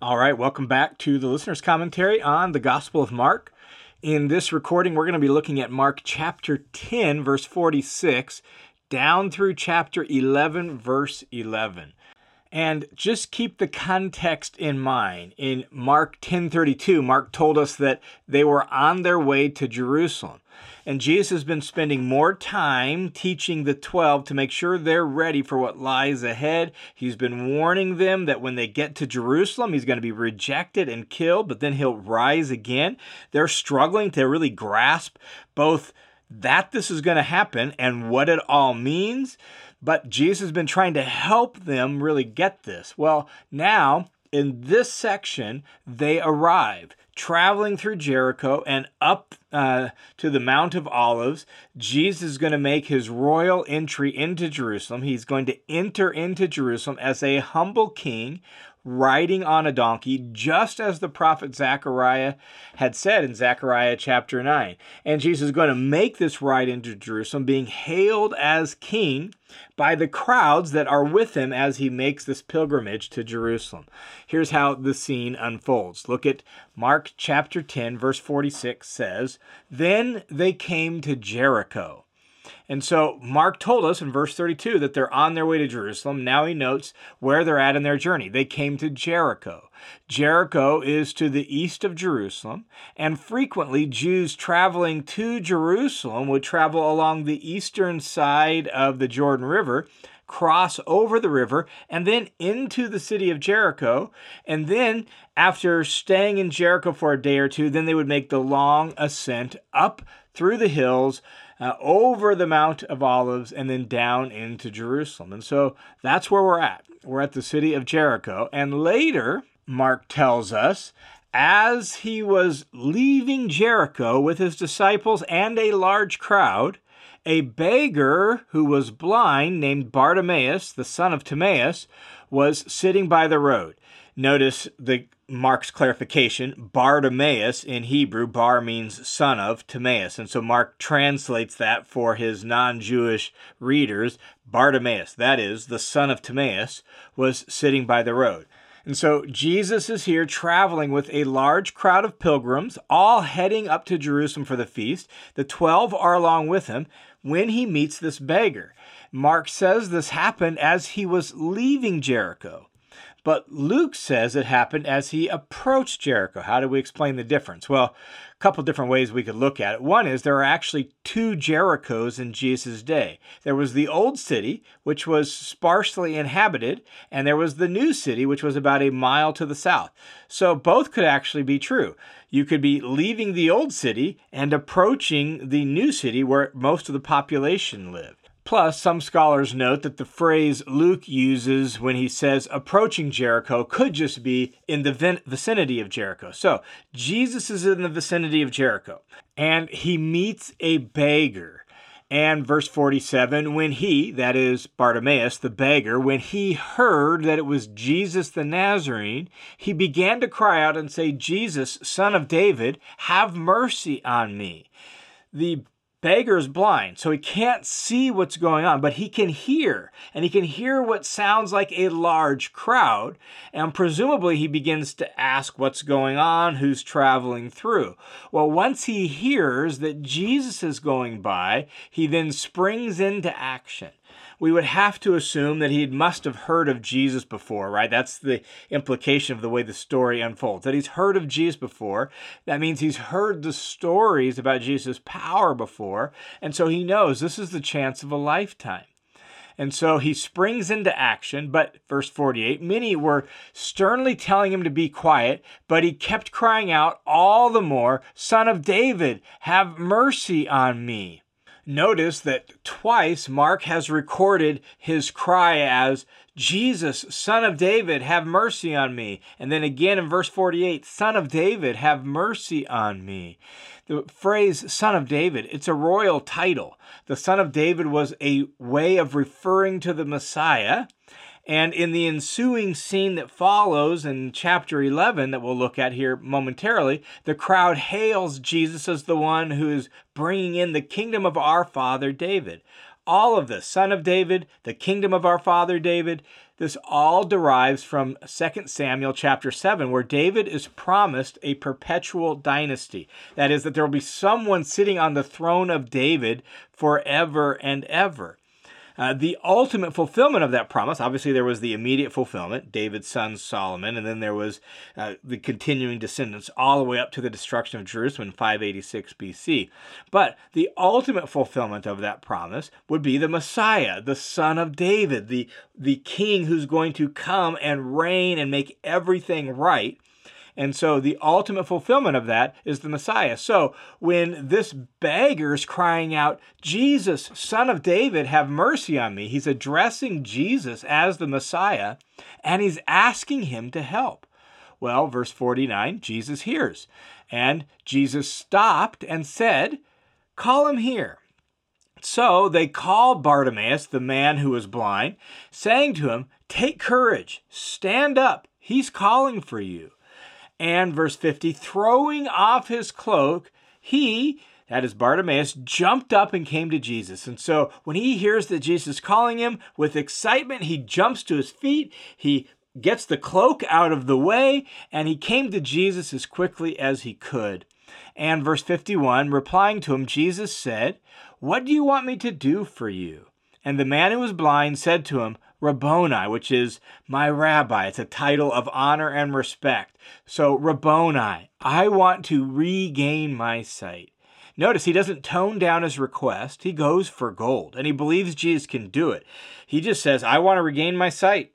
All right, welcome back to the listener's commentary on the Gospel of Mark. In this recording, we're going to be looking at Mark chapter 10, verse 46, down through chapter 11, verse 11. And just keep the context in mind. In Mark 10:32, Mark told us that they were on their way to Jerusalem. And Jesus has been spending more time teaching the 12 to make sure they're ready for what lies ahead. He's been warning them that when they get to Jerusalem, he's going to be rejected and killed, but then he'll rise again. They're struggling to really grasp both that this is going to happen and what it all means. But Jesus has been trying to help them really get this. Well, now in this section, they arrive traveling through Jericho and up uh, to the Mount of Olives. Jesus is going to make his royal entry into Jerusalem. He's going to enter into Jerusalem as a humble king riding on a donkey, just as the prophet Zechariah had said in Zechariah chapter 9. And Jesus is going to make this ride into Jerusalem, being hailed as king by the crowds that are with him as he makes this pilgrimage to Jerusalem. Here's how the scene unfolds. Look at Mark chapter 10, verse 46 says, Then they came to Jericho. And so Mark told us in verse 32 that they're on their way to Jerusalem. Now he notes where they're at in their journey. They came to Jericho. Jericho is to the east of Jerusalem, and frequently Jews traveling to Jerusalem would travel along the eastern side of the Jordan River cross over the river and then into the city of Jericho. And then, after staying in Jericho for a day or two, then they would make the long ascent up through the hills uh, over the Mount of Olives and then down into Jerusalem. And so that's where we're at. We're at the city of Jericho. And later, Mark tells us, as he was leaving Jericho with his disciples and a large crowd, a beggar who was blind, named Bartimaeus, the son of Timaeus, was sitting by the road. Notice the Mark's clarification, Bartimaeus in Hebrew, bar means son of Timaeus. And so Mark translates that for his non Jewish readers. Bartimaeus, that is, the son of Timaeus, was sitting by the road. And so Jesus is here traveling with a large crowd of pilgrims, all heading up to Jerusalem for the feast. The 12 are along with him when he meets this beggar. Mark says this happened as he was leaving Jericho. But Luke says it happened as he approached Jericho. How do we explain the difference? Well, couple different ways we could look at it. One is there are actually two Jerichos in Jesus' day. There was the old city, which was sparsely inhabited, and there was the new city, which was about a mile to the south. So both could actually be true. You could be leaving the old city and approaching the new city where most of the population lived. Plus, some scholars note that the phrase Luke uses when he says approaching Jericho could just be in the vicinity of Jericho. So, Jesus is in the vicinity of Jericho and he meets a beggar. And verse 47 when he, that is Bartimaeus, the beggar, when he heard that it was Jesus the Nazarene, he began to cry out and say, Jesus, son of David, have mercy on me. The beggar is blind, so he can't see what's going on, but he can hear, and he can hear what sounds like a large crowd. And presumably, he begins to ask what's going on, who's traveling through. Well, once he hears that Jesus is going by, he then springs into action we would have to assume that he must have heard of Jesus before, right? That's the implication of the way the story unfolds. That he's heard of Jesus before. That means he's heard the stories about Jesus' power before. And so he knows this is the chance of a lifetime. And so he springs into action. But, verse 48, many were sternly telling him to be quiet, but he kept crying out all the more, Son of David, have mercy on me. Notice that twice Mark has recorded his cry as, Jesus, son of David, have mercy on me. And then again in verse 48, son of David, have mercy on me. The phrase son of David, it's a royal title. The son of David was a way of referring to the Messiah and in the ensuing scene that follows in chapter 11, that we'll look at here momentarily, the crowd hails Jesus as the one who is bringing in the kingdom of our father David. All of this, son of David, the kingdom of our father David, this all derives from 2 Samuel chapter 7, where David is promised a perpetual dynasty. That is, that there will be someone sitting on the throne of David forever and ever. Uh, the ultimate fulfillment of that promise, obviously, there was the immediate fulfillment, David's son Solomon, and then there was uh, the continuing descendants all the way up to the destruction of Jerusalem in 586 BC. But the ultimate fulfillment of that promise would be the Messiah, the son of David, the, the king who's going to come and reign and make everything right. And so the ultimate fulfillment of that is the Messiah. So when this beggar is crying out, Jesus, son of David, have mercy on me, he's addressing Jesus as the Messiah and he's asking him to help. Well, verse 49, Jesus hears. And Jesus stopped and said, Call him here. So they called Bartimaeus, the man who was blind, saying to him, Take courage, stand up, he's calling for you and verse 50 throwing off his cloak, he, that is Bartimaeus, jumped up and came to Jesus. And so when he hears that Jesus is calling him with excitement, he jumps to his feet, he gets the cloak out of the way, and he came to Jesus as quickly as he could. And verse 51, replying to him, Jesus said, What do you want me to do for you? And the man who was blind said to him, Rabboni, which is my rabbi. It's a title of honor and respect. So, Rabboni, I want to regain my sight. Notice he doesn't tone down his request. He goes for gold and he believes Jesus can do it. He just says, I want to regain my sight.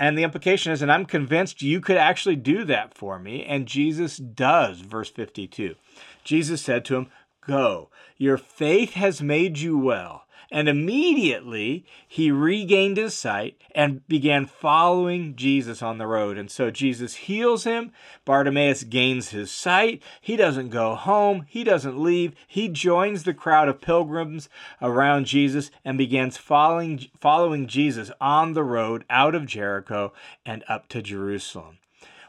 And the implication is, and I'm convinced you could actually do that for me. And Jesus does, verse 52. Jesus said to him, Go, your faith has made you well. And immediately he regained his sight and began following Jesus on the road. And so Jesus heals him. Bartimaeus gains his sight. He doesn't go home. He doesn't leave. He joins the crowd of pilgrims around Jesus and begins following, following Jesus on the road out of Jericho and up to Jerusalem.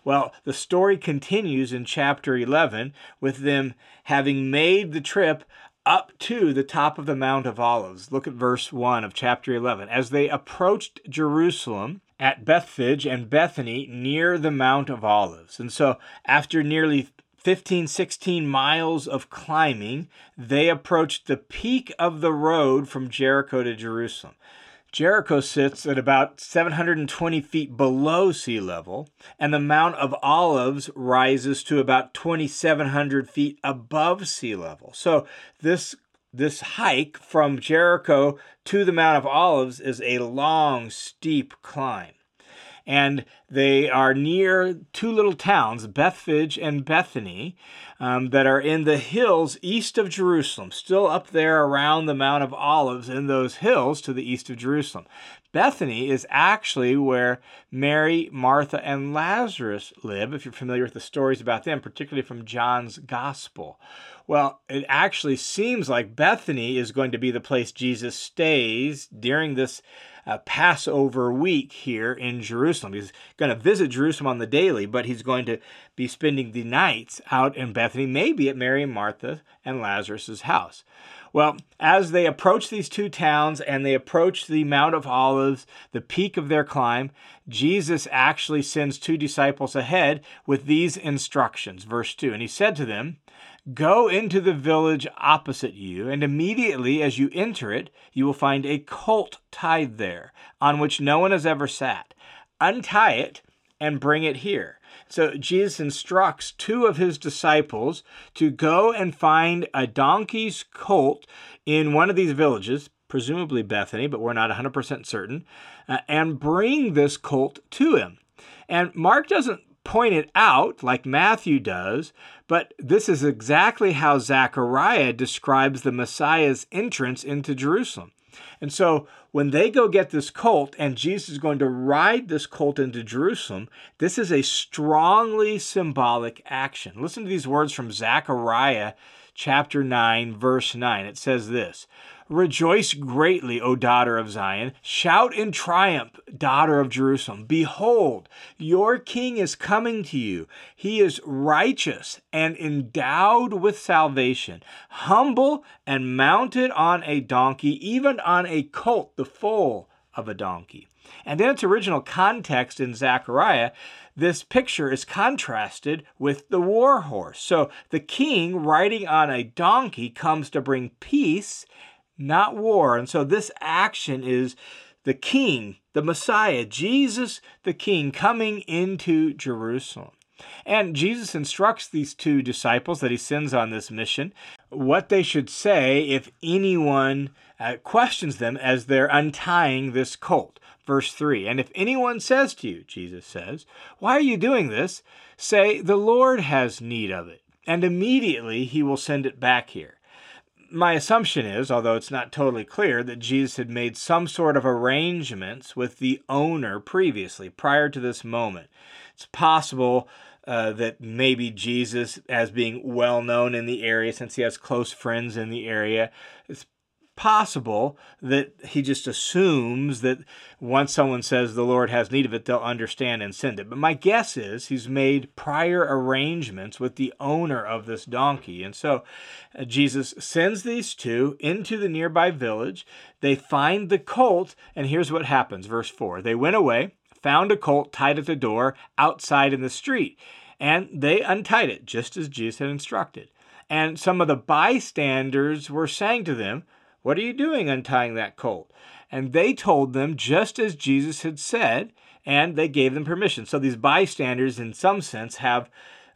Well, the story continues in chapter 11 with them having made the trip up to the top of the Mount of Olives. Look at verse 1 of chapter 11. As they approached Jerusalem at Bethphage and Bethany near the Mount of Olives. And so, after nearly 15, 16 miles of climbing, they approached the peak of the road from Jericho to Jerusalem. Jericho sits at about 720 feet below sea level, and the Mount of Olives rises to about 2,700 feet above sea level. So this this hike from Jericho to the Mount of Olives is a long, steep climb and they are near two little towns, Bethphage and Bethany, um, that are in the hills east of Jerusalem, still up there around the Mount of Olives in those hills to the east of Jerusalem. Bethany is actually where Mary, Martha, and Lazarus live, if you're familiar with the stories about them, particularly from John's Gospel. Well, it actually seems like Bethany is going to be the place Jesus stays during this uh, Passover week here in Jerusalem. He's going to visit Jerusalem on the daily, but he's going to be spending the nights out in Bethany, maybe at Mary and Martha and Lazarus's house. Well, as they approach these two towns and they approach the Mount of Olives, the peak of their climb, Jesus actually sends two disciples ahead with these instructions. Verse 2 And he said to them, Go into the village opposite you, and immediately as you enter it, you will find a colt tied there, on which no one has ever sat. Untie it and bring it here. So Jesus instructs two of his disciples to go and find a donkey's colt in one of these villages, presumably Bethany, but we're not 100% certain, uh, and bring this colt to him. And Mark doesn't point it out like Matthew does, but this is exactly how Zechariah describes the Messiah's entrance into Jerusalem. And so when they go get this colt and Jesus is going to ride this colt into Jerusalem, this is a strongly symbolic action. Listen to these words from Zechariah chapter 9, verse 9. It says this Rejoice greatly, O daughter of Zion. Shout in triumph, daughter of Jerusalem. Behold, your king is coming to you. He is righteous and endowed with salvation, humble and mounted on a donkey, even on a colt, the foal of a donkey. And in its original context in Zechariah, this picture is contrasted with the war horse. So the king riding on a donkey comes to bring peace, not war. And so this action is the king, the Messiah, Jesus the king, coming into Jerusalem. And Jesus instructs these two disciples that he sends on this mission what they should say if anyone uh, questions them as they're untying this colt. Verse 3 And if anyone says to you, Jesus says, Why are you doing this? Say, The Lord has need of it, and immediately he will send it back here. My assumption is, although it's not totally clear, that Jesus had made some sort of arrangements with the owner previously, prior to this moment. It's possible uh, that maybe Jesus, as being well known in the area, since he has close friends in the area, it's possible that he just assumes that once someone says the Lord has need of it, they'll understand and send it. But my guess is he's made prior arrangements with the owner of this donkey. And so uh, Jesus sends these two into the nearby village. They find the colt, and here's what happens. Verse 4 They went away, found a colt tied at the door outside in the street, and they untied it, just as Jesus had instructed. And some of the bystanders were saying to them, what are you doing untying that colt? And they told them just as Jesus had said, and they gave them permission. So these bystanders, in some sense, have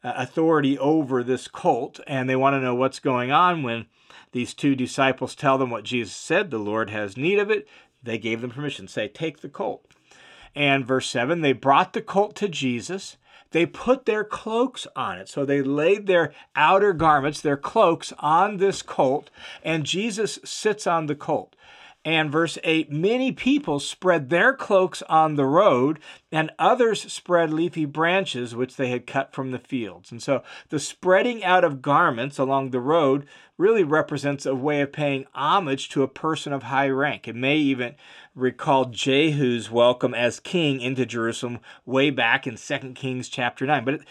uh, authority over this colt, and they want to know what's going on when these two disciples tell them what Jesus said the Lord has need of it. They gave them permission. Say, take the colt. And verse 7 they brought the colt to Jesus they put their cloaks on it. So they laid their outer garments, their cloaks, on this colt, and Jesus sits on the colt. And verse 8 many people spread their cloaks on the road, and others spread leafy branches which they had cut from the fields. And so the spreading out of garments along the road really represents a way of paying homage to a person of high rank. It may even recall Jehu's welcome as king into Jerusalem way back in 2 Kings chapter 9. But it,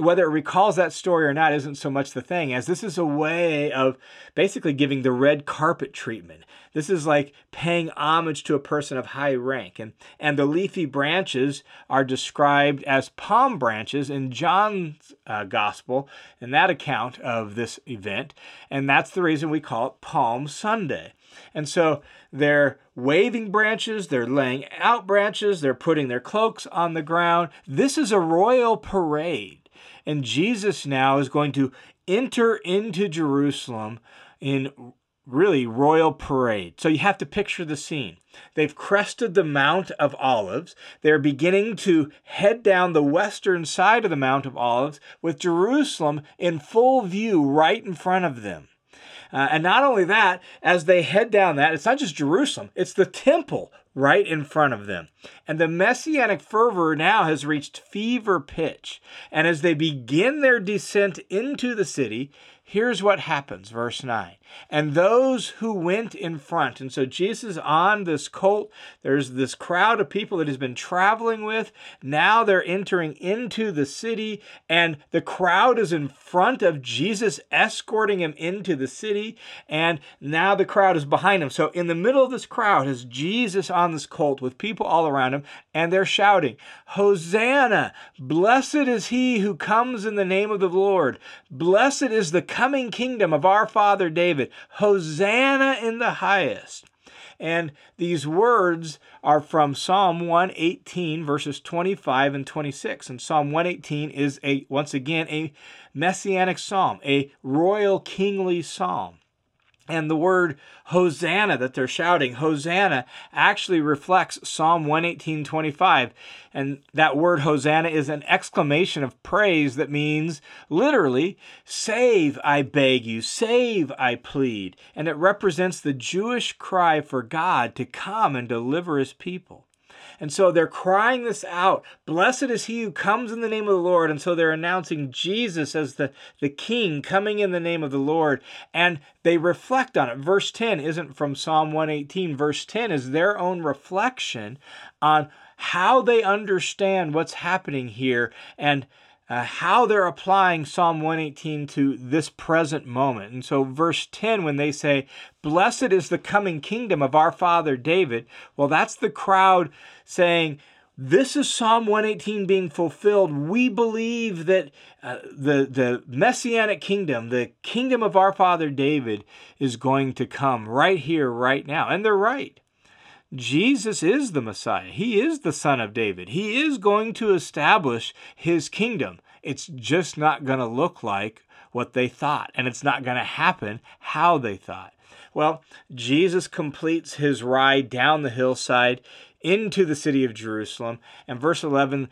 whether it recalls that story or not isn't so much the thing, as this is a way of basically giving the red carpet treatment. This is like paying homage to a person of high rank. And, and the leafy branches are described as palm branches in John's uh, gospel, in that account of this event. And that's the reason we call it Palm Sunday. And so they're waving branches, they're laying out branches, they're putting their cloaks on the ground. This is a royal parade. And Jesus now is going to enter into Jerusalem in really royal parade. So you have to picture the scene. They've crested the Mount of Olives. They're beginning to head down the western side of the Mount of Olives with Jerusalem in full view right in front of them. Uh, and not only that, as they head down that, it's not just Jerusalem, it's the temple right in front of them. And the messianic fervor now has reached fever pitch. And as they begin their descent into the city, here's what happens, verse 9. And those who went in front, and so Jesus on this colt, there's this crowd of people that he's been traveling with. Now they're entering into the city, and the crowd is in front of Jesus, escorting him into the city. And now the crowd is behind him. So in the middle of this crowd is Jesus on this colt with people all around him, and they're shouting, Hosanna! Blessed is he who comes in the name of the Lord. Blessed is the coming kingdom of our father David. Hosanna in the highest. And these words are from Psalm 118, verses 25 and 26. And Psalm 118 is a once again a messianic psalm, a royal kingly psalm. And the word Hosanna that they're shouting, Hosanna, actually reflects Psalm 118:25. And that word Hosanna is an exclamation of praise that means literally, save, I beg you, save, I plead. And it represents the Jewish cry for God to come and deliver his people. And so they're crying this out Blessed is he who comes in the name of the Lord. And so they're announcing Jesus as the, the king coming in the name of the Lord. And they reflect on it. Verse 10 isn't from Psalm 118, verse 10 is their own reflection on how they understand what's happening here and uh, how they're applying Psalm 118 to this present moment. And so, verse 10, when they say, Blessed is the coming kingdom of our father David, well, that's the crowd saying, this is Psalm 118 being fulfilled. We believe that uh, the, the messianic kingdom, the kingdom of our father David, is going to come right here, right now. And they're right. Jesus is the Messiah. He is the Son of David. He is going to establish his kingdom. It's just not going to look like what they thought, and it's not going to happen how they thought. Well, Jesus completes his ride down the hillside into the city of Jerusalem, and verse 11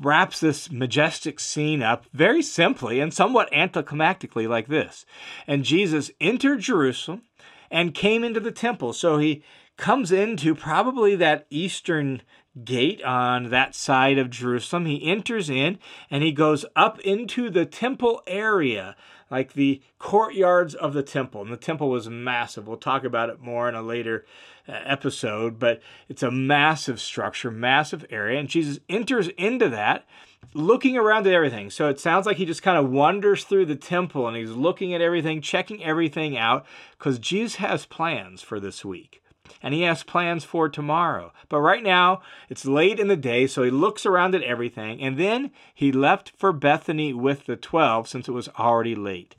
wraps this majestic scene up very simply and somewhat anticlimactically like this. And Jesus entered Jerusalem and came into the temple. So he comes into probably that eastern gate on that side of Jerusalem. He enters in and he goes up into the temple area, like the courtyards of the temple. And the temple was massive. We'll talk about it more in a later uh, episode, but it's a massive structure, massive area. And Jesus enters into that looking around at everything. So it sounds like he just kind of wanders through the temple and he's looking at everything, checking everything out, because Jesus has plans for this week and he has plans for tomorrow. But right now, it's late in the day, so he looks around at everything, and then he left for Bethany with the 12 since it was already late.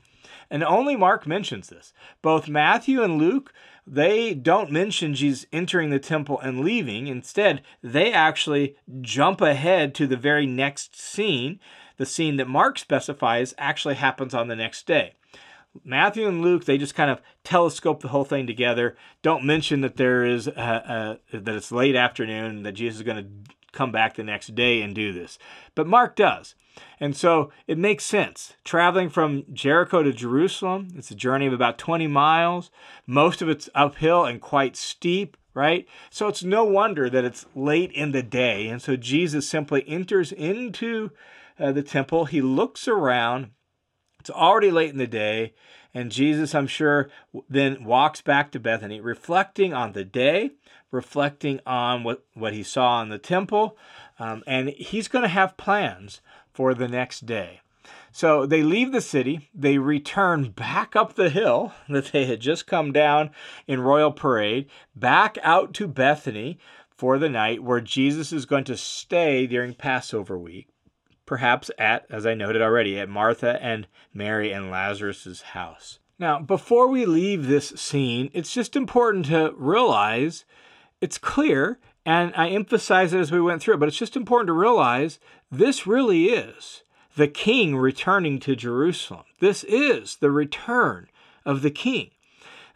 And only Mark mentions this. Both Matthew and Luke, they don't mention Jesus entering the temple and leaving. Instead, they actually jump ahead to the very next scene. The scene that Mark specifies actually happens on the next day. Matthew and Luke, they just kind of telescope the whole thing together. Don't mention that there is a, a, that it's late afternoon, that Jesus is going to come back the next day and do this. But Mark does. And so it makes sense. Traveling from Jericho to Jerusalem, it's a journey of about 20 miles. Most of it's uphill and quite steep, right? So it's no wonder that it's late in the day. And so Jesus simply enters into uh, the temple. He looks around it's already late in the day, and Jesus, I'm sure, then walks back to Bethany, reflecting on the day, reflecting on what, what he saw in the temple, um, and he's going to have plans for the next day. So they leave the city, they return back up the hill that they had just come down in royal parade, back out to Bethany for the night where Jesus is going to stay during Passover week perhaps at, as I noted already, at Martha and Mary and Lazarus's house. Now, before we leave this scene, it's just important to realize it's clear, and I emphasized it as we went through it, but it's just important to realize this really is the king returning to Jerusalem. This is the return of the king.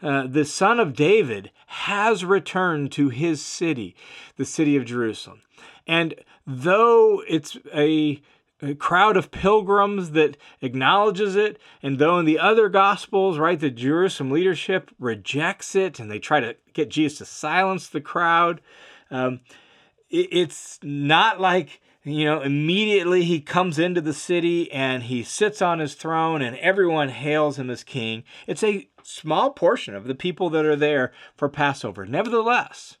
Uh, the son of David has returned to his city, the city of Jerusalem. And though it's a a crowd of pilgrims that acknowledges it. And though in the other gospels, right, the Jerusalem leadership rejects it and they try to get Jesus to silence the crowd, um, it, it's not like, you know, immediately he comes into the city and he sits on his throne and everyone hails him as king. It's a small portion of the people that are there for Passover. Nevertheless,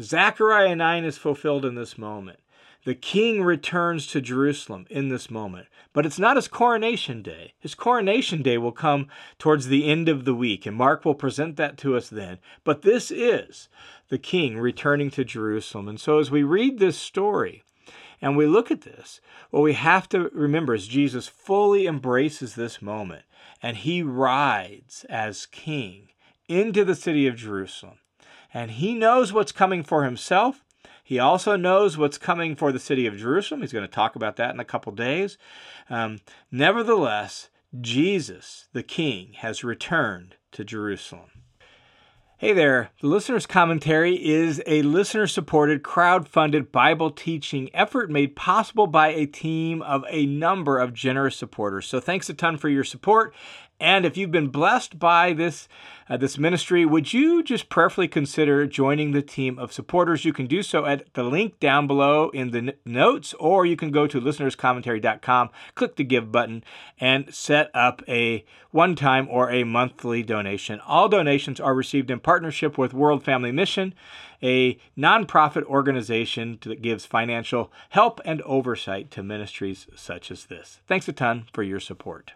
Zechariah 9 is fulfilled in this moment. The king returns to Jerusalem in this moment, but it's not his coronation day. His coronation day will come towards the end of the week, and Mark will present that to us then. But this is the king returning to Jerusalem. And so as we read this story, and we look at this, what we have to remember is Jesus fully embraces this moment and he rides as king into the city of Jerusalem. And he knows what's coming for himself, he also knows what's coming for the city of Jerusalem. He's going to talk about that in a couple days. Um, nevertheless, Jesus, the King, has returned to Jerusalem. Hey there, the listener's commentary is a listener supported, crowd funded Bible teaching effort made possible by a team of a number of generous supporters. So thanks a ton for your support. And if you've been blessed by this uh, this ministry, would you just prayerfully consider joining the team of supporters? You can do so at the link down below in the n- notes, or you can go to listenerscommentary.com, click the give button, and set up a one time or a monthly donation. All donations are received in partnership with World Family Mission, a nonprofit organization that gives financial help and oversight to ministries such as this. Thanks a ton for your support.